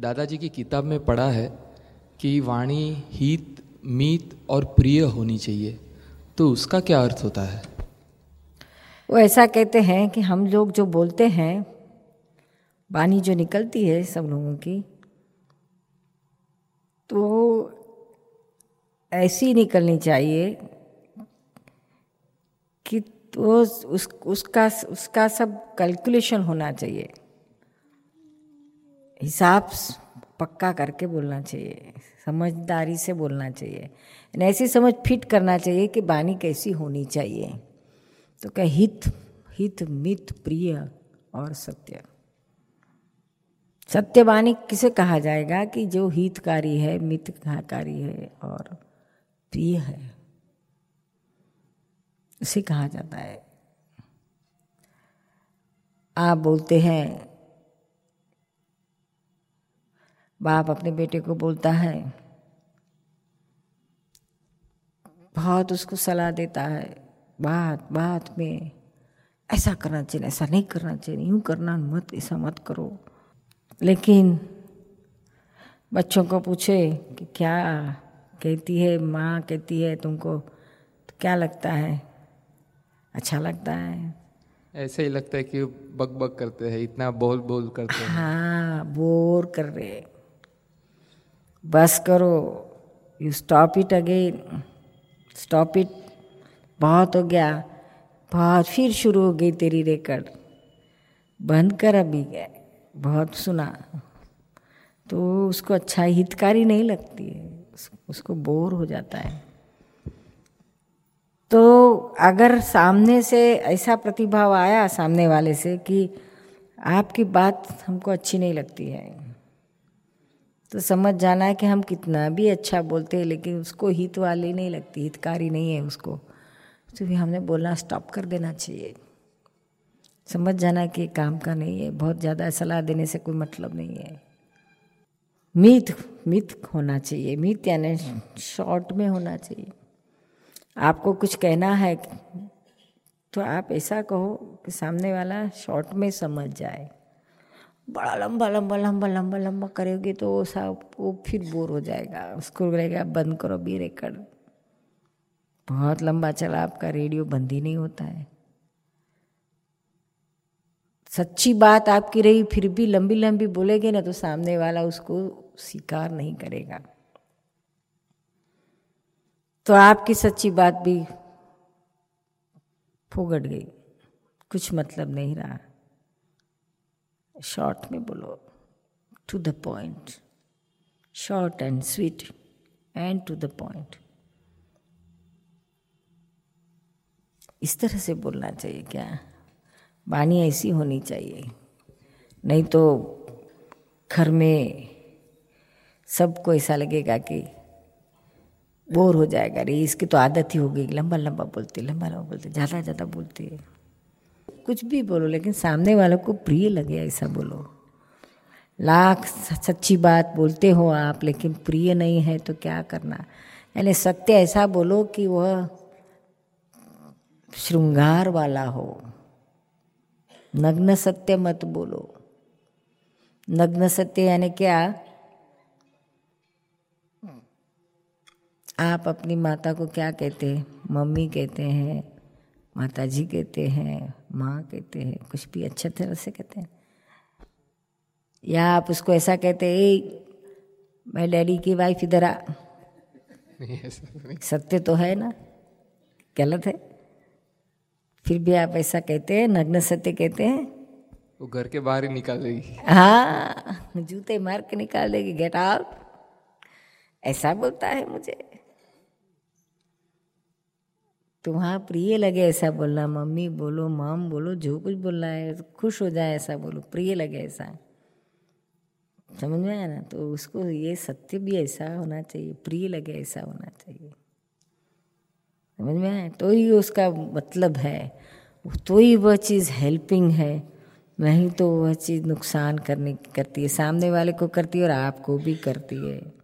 दादाजी की किताब में पढ़ा है कि वाणी हित, मीत और प्रिय होनी चाहिए। तो उसका क्या अर्थ होता है? वो ऐसा कहते हैं कि हम लोग जो बोलते हैं, वाणी जो निकलती है सब लोगों की तो ऐसी निकलनी चाहिए कि तो उस, उसका उसका सब कैलकुलेशन होना चाहिए। हिसाब पक्का करके बोलना चाहिए, समझदारी से बोलना चाहिए। ऐसी समझ फिट करना चाहिए कि बानी कैसी होनी चाहिए। तो क्या हित हित, मित, प्रिय और सत्य। सत्यवाणी किसे कहा जाएगा कि जो हितकारी है मितकारी है और प्रिय है? उसे कहा जाता है। आप बोलते हैं बाप अपने बेटे को बोलता है बहुत उसको सलाह देता है बात बात में ऐसा करना चाहिए ऐसा नहीं करना चाहिए यूँ करना मत ऐसा मत करो। लेकिन बच्चों को पूछे कि क्या कहती है माँ कहती है तुमको तो क्या लगता है? अच्छा लगता है। ऐसे ही लगता है कि बक बक करते हैं इतना बोल बोल करते हैं। हाँ बोर कर रहे बस करो you stop it again stop it बहुत हो गया, बहुत, फिर शुरू हो गई तेरी रिकॉर्ड बंद कर अभी गए बहुत सुना। तो उसको अच्छा हितकारी नहीं लगती है उसको बोर हो जाता है। तो अगर सामने से ऐसा प्रतिभाव आया, सामने वाले से कि आपकी बात हमको अच्छी नहीं लगती है तो समझ जाना है कि हम कितना भी अच्छा बोलते हैं, लेकिन उसको हित वाली नहीं लगती, हितकारी नहीं है उसको। तो भी हमने बोलना स्टॉप कर देना चाहिए। समझ जाना कि काम का नहीं है, बहुत ज़्यादा सलाह देने से कोई मतलब नहीं है। मीत मीत होना चाहिए, मीत यानी शॉर्ट में होना चाहिए। आपको कुछ कहना है तो आप ऐसा कहो कि सामने वाला शॉर्ट में समझ जाए। बड़ा लंबा लंबा लंबा लंबा लंबा करोगे तो वो सब, वो फिर बोर हो जाएगा। उसको लगेगा बंद करो भी रिकॉर्ड बहुत लंबा चला, आपका रेडियो बंद ही नहीं होता है। सच्ची बात आपकी रही, फिर भी लंबी लंबी बोलेगे ना तो सामने वाला उसको स्वीकार नहीं करेगा। तो आपकी सच्ची बात भी फुगट गई। कुछ मतलब नहीं रहा। शॉर्ट में बोलो to the point short and sweet and to the point इस तरह से बोलना चाहिए क्या? वाणी ऐसी होनी चाहिए। नहीं तो घर में सबको ऐसा लगेगा कि बोर हो जाएगा। अरे, इसकी तो आदत ही हो गई। लंबा लंबा बोलते लंबा लंबा बोलते ज़्यादा ज़्यादा बोलते कुछ भी बोलो, लेकिन सामने वालों को प्रिय लगे, ऐसा बोलो। लाख सच्ची बात बोलते हो आप, लेकिन प्रिय नहीं है तो क्या करना? यानी सत्य ऐसा बोलो कि वह श्रृंगार वाला हो। नग्न सत्य मत बोलो। नग्न सत्य यानी क्या? आप अपनी माता को क्या कहते हैं? मम्मी कहते हैं माता जी कहते हैं माँ कहते हैं कुछ भी अच्छे तरह से कहते हैं। या आप उसको ऐसा कहते हैं मैं डैडी की वाइफ इधर आ। सत्य तो है ना? गलत है। फिर भी आप ऐसा कहते हैं नग्न सत्य कहते हैं। वो घर के बाहर ही निकाल देगी। हाँ जूते मार के निकाल देगी गेट आउट ऐसा बोलता है मुझे। तो वहाँ प्रिय लगे ऐसा बोलना, मम्मी बोलो, माम बोलो, जो कुछ बोलना है, खुश हो जाए ऐसा बोलो, प्रिय लगे ऐसा। समझ में आया ना? तो उसको ये सत्य भी ऐसा होना चाहिए, प्रिय लगे ऐसा होना चाहिए। समझ में आया? तो ही उसका मतलब है। तो ही वह चीज़ हेल्पिंग है। नहीं तो वह चीज़ नुकसान करने करती है, सामने वाले को करती है और आपको भी करती है।